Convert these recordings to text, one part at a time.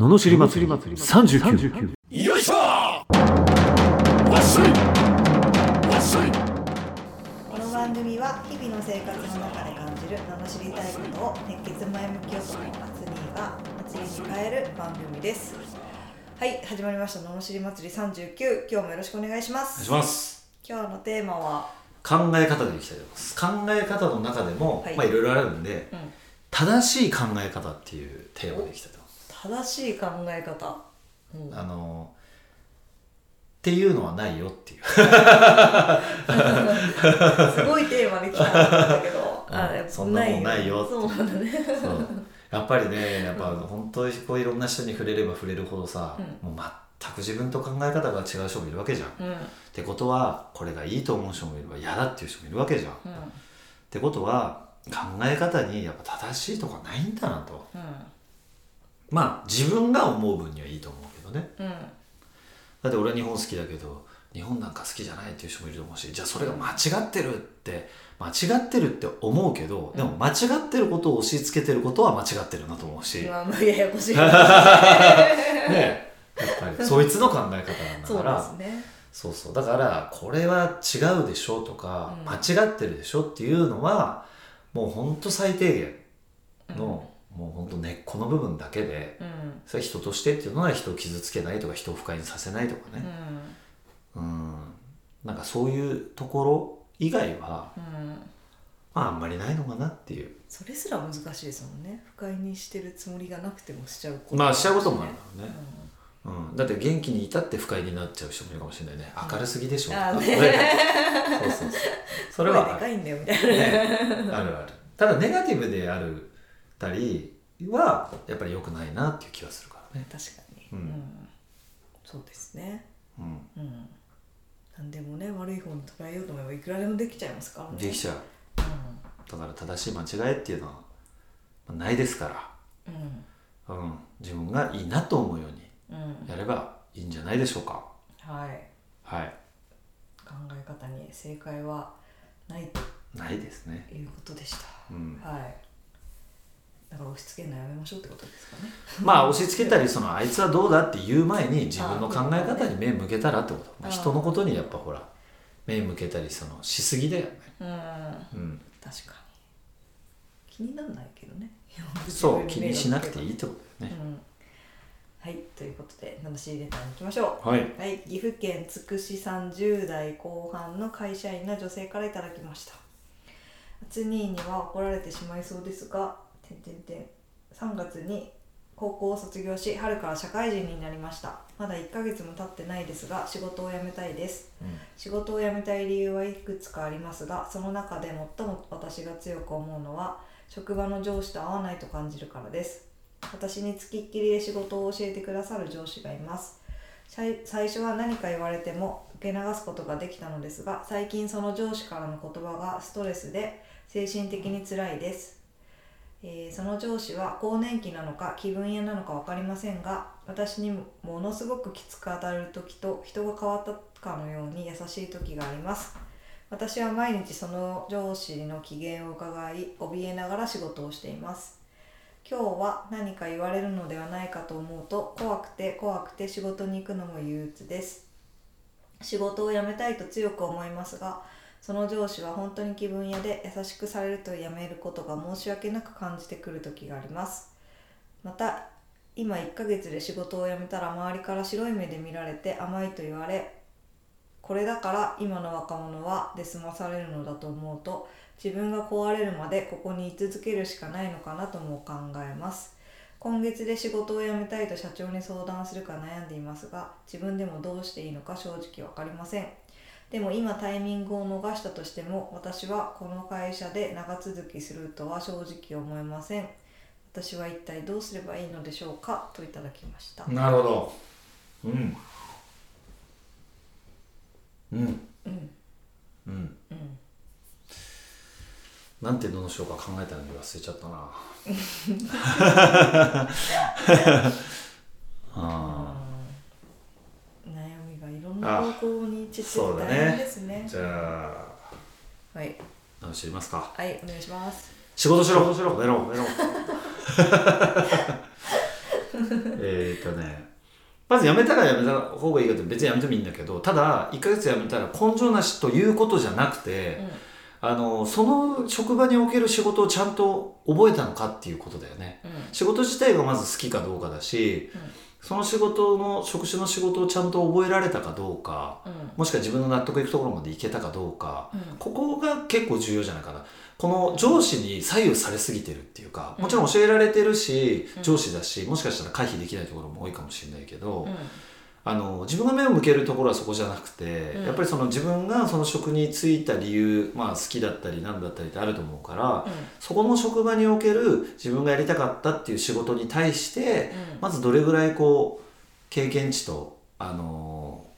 ののしり祭り。39よいしょわっしょい。わっしょい。この番組は日々の生活の中で感じる名の知りたいことを熱血前向き男アツニーが祭りに変える番組です。はい始まりました。ののしり祭り39今日もよろしくお願いしまお願いすします。今日のテーマは？考え方でいきたいと思います。考え方の中でも、はい。まあいろいろあるんで、うん。正しい考え方っていうテーマでいきたいと思います正しい考え方、うん、あのっていうのはないよっていう。すごいテーマで来たんだけど。そんなもんないよそうなんだね。やっぱりねやっぱ本当にこういろんな人に触れれば触れるほどさ、もう全く自分と考え方が違う人もいるわけじゃん、っうん。てことはこれがいいと思う人もいれば嫌だっていう人もいるわけじゃん、っうん。てことは考え方にやっぱ正しいとかないんだなとまあ自分が思う分にはいいと思うけどね。うん。だって俺は日本好きだけど日本なんか好きじゃないっていう人もいると思うしじゃあそれが間違ってるって間違ってるって思うけどでも間違ってることを押し付けてることは間違ってるなと思うし、ね今もうややこしいえやっぱり。そいつの考え方なんだそうからですね。そうそう。だからこれは違うでしょとか、うん。間違ってるでしょっていうのはもうほんと最低限の、もうほんと根っこの部分だけでうん。それは人としてっていうのは人を傷つけないとか人を不快にさせないとかうね、ん。うん、なんかそういうところ以外は、うん。まああんまりないのかなっていう。それすら難しいですもんね。不快にしてるつもりがなくてもしちゃうこと。まあしちゃうこともあるだろうね、ううん、だって元気にいたって不快になっちゃう人もいるかもしれないね。明るすぎでしょとか、あーね。そうそうそう。そんれは声でかいんだよみたいな。ね、あるある。ただネガティブであるたりはやっぱり良くないなっていう気はするからね。確かに、うん。そうですね。うん。うん。何でもね悪い方に捉えようと思えばいくらでもできちゃいますからね。できちゃう。うだから正しい間違いっていうのはまあないですかんら、うん、自分がいいなと思うようにうんうん。やればいいんじゃないでしょうか。はい。はい。考え方に正解はないとないですね。いうことでした、うん。はいだから押し付けるのやめましょうってことですかね。まあ押し付けたりそのあいつはどうだって言う前に自分の考え方に目向けたらってこと、まあ、あ人のことにやっぱほら目向けたりそのしすぎだよね。うん。うん。確かに。気にならないけどね。そう気にしなくていいい、ってことだよね。うん、はいということで名し入れたに行きましょう。はい。はい、岐阜県つくし30代後半の会社員の女性からいただきました。つにーには怒られてしまいそうですが、てんてんてん3月に高校を卒業し、春から社会人になりました。まだ1ヶ月も経ってないですが、仕事を辞めたいです。仕事を辞めたい理由はいくつかありますが、その中で最も私が強く思うのは、職場の上司と合わないと感じるからです。私につきっきりで仕事を教えてくださる上司がいます。最最初は何か言われても受け流すことができたのですが最近その上司からの言葉がストレスで精神的に辛いです、えーその上司は更年期なのか気分屋なのか分かりませんが私にものすごくきつく当たる時と人が変わったかのように優しい時があります。私は毎日その上司の機嫌を伺い怯えながら仕事をしています。今日は何か言われるのではないかと思うと怖くて怖くて仕事に行くのも憂鬱です。仕事を辞めたいと強く思いますがその上司は本当に気分屋で優しくされると辞めることが申し訳なく感じてくる時があります。また今1ヶ月で仕事を辞めたら周りから白い目で見られて甘いと言われこれだから今の若者はで済まされるのだと思うと自分が壊れるまでここに居続けるしかないのかなとも考えます。今月で仕事を辞めたいと社長に相談するか悩んでいますが自分でもどうしていいのか正直分かりません。でも今タイミングを逃したとしても私はこの会社で長続きするとは正直思えません。私は一体どうすればいいのでしょうか？といただきました。なるほど。うん。うん。うん。うん。うん。なんてののしようか考えたのに忘れちゃったな。あ悩みがいろんな方向に散っててそうだね大変ですね。ーじゃあはい何知りますか。はいお願いします。仕事しろ。しろ。寝ろ寝ろ。えーっとねまず辞めたら辞めた方がいいかって別に辞めてもいいんだけどただ1ヶ月辞めたら根性なしということじゃなくて、あのその職場における仕事をちゃんと覚えたのかっていうことだよね。うん。仕事自体がまず好きかどうかだし、うんその仕事の職種の仕事をちゃんと覚えられたかどうかうん。もしくは自分の納得いくところまでいけたかどうか、うん。ここが結構重要じゃないかな。この上司に左右されすぎてるっていうかもちろん教えられてるし、うん。上司だしもしかしたら回避できないところも多いかもしれないけど、うんあの自分が目を向けるところはそこじゃなくて、うん。やっぱりその自分がその職に就いた理由、まあ、好きだったり何だったりってあると思うから、そこの職場における自分がやりたかったっていう仕事に対して、うん。まずどれぐらいこう経験値と、あのー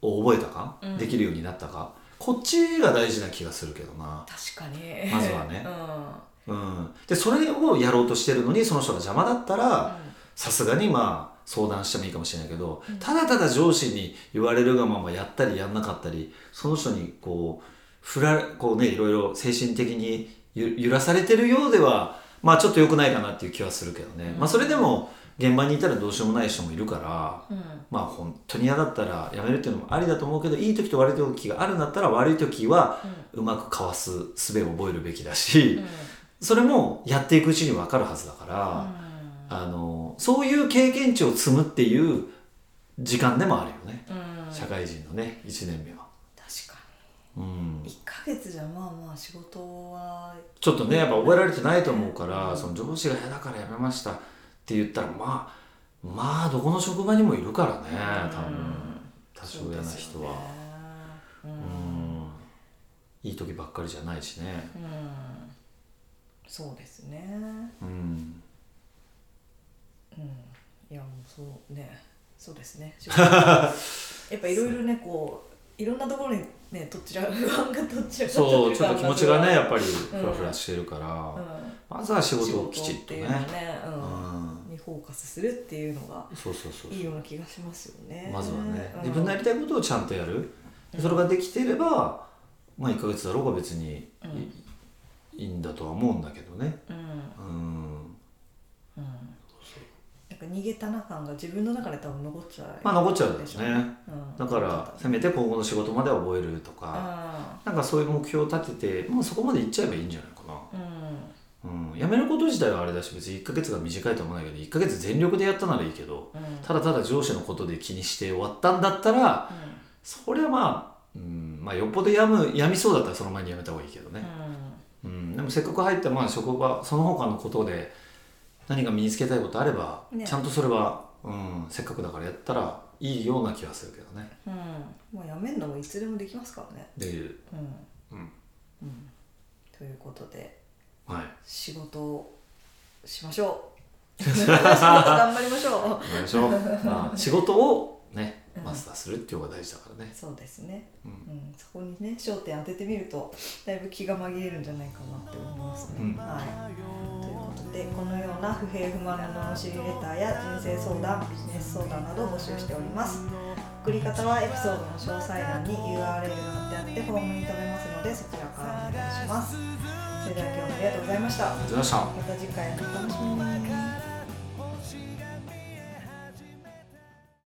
を覚えたか、うん。できるようになったか。こっちが大事な気がするけどな。確かに。まずはね。うん。うん、でそれをやろうとしてるのにその人が邪魔だったらさすがにまあ相談してもいいかもしれないけど、うん。ただただ上司に言われるがままやったりやんなかったりその人にこう振らこうねいろいろ精神的にゆ揺らされてるようではまあちょっと良くないかなっていう気はするけどね、うん。まあそれでも現場にいたらどうしようもない人もいるから。うん。まあ本当に嫌だったら辞めるっていうのもありだと思うけどいい時と悪い時があるんだったら悪い時はうまくかわす術を覚えるべきだし、それもやっていくうちに分かるはずだから、あのそういう経験値を積むっていう時間でもあるよね、うん。社会人のね1年目は。確かうん。に1ヶ月じゃまあまあ仕事は。ちょっとねやっぱ覚えられてないと思うから、うんその上司が嫌だから辞めましたって言ったらまあまあどこの職場にもいるからね多分。多少嫌な人は。ううん。ん。いい時ばっかりじゃないしね。うん。そうですね。うんうん。いやもうそうね。そうですね。やっぱいろいろねこういろんなところにね取っちゃう不安が取っちゃう。そうちょっと気持ちがねやっぱぱりフラフラしてるから、うん。まずは仕事をきちっとね。ね、ううん、にフォーカスするっていうのがそうそうそういいような気がしますよね。まずはね、うん。自分のやりたいことをちゃんとやる、でそれができていればまあ1ヶ月だろうが別にい,、いいんだとは思うんだけどね。うんうんうんなんか逃げたな感が自分の中で多分残っちゃうまあ残っちゃうでしょね。うん。だからせめて今後の仕事までは覚えるとか、あなんかそういう目標を立てて、まあ、そこまでいっちゃえばいいんじゃないかな。うん。うん、辞めること自体はあれだし別に1ヶ月が短いとは思わないけど1ヶ月全力でやったならいいけどうん。ただただ上司のことで気にして終わったんだったらそれはまあ、うんまあ、よっぽど病む病みそうだったらその前に辞めた方がいいけどね、うん、でもせっかく入ったまあ職場その他のことで何か身につけたいことあれば、ね。ちゃんとそれは、うん、せっかくだからやったらいいような気はするけどね。うん。もうやめるのもいつでもできますからね。できる。うん。うん。うん。ということではい。仕事をしましょう。仕事頑張りましょう。わかりましょう、まあ、仕事をマスターするっていうのが大事だからね、そうですね、ううん。んそこにね焦点当ててみるとだいぶ気が紛れるんじゃないかなって思いますね、うん。はい、ということでこのような不平不満の罵りレターや人生相談ビジネス相談などを募集しております。送り方はエピソードの詳細欄に URL が貼ってあってフォームに留めますのでそちらからお願いします。それでは今日もありがとうございました。ありがとうございました。また次回もお楽しみに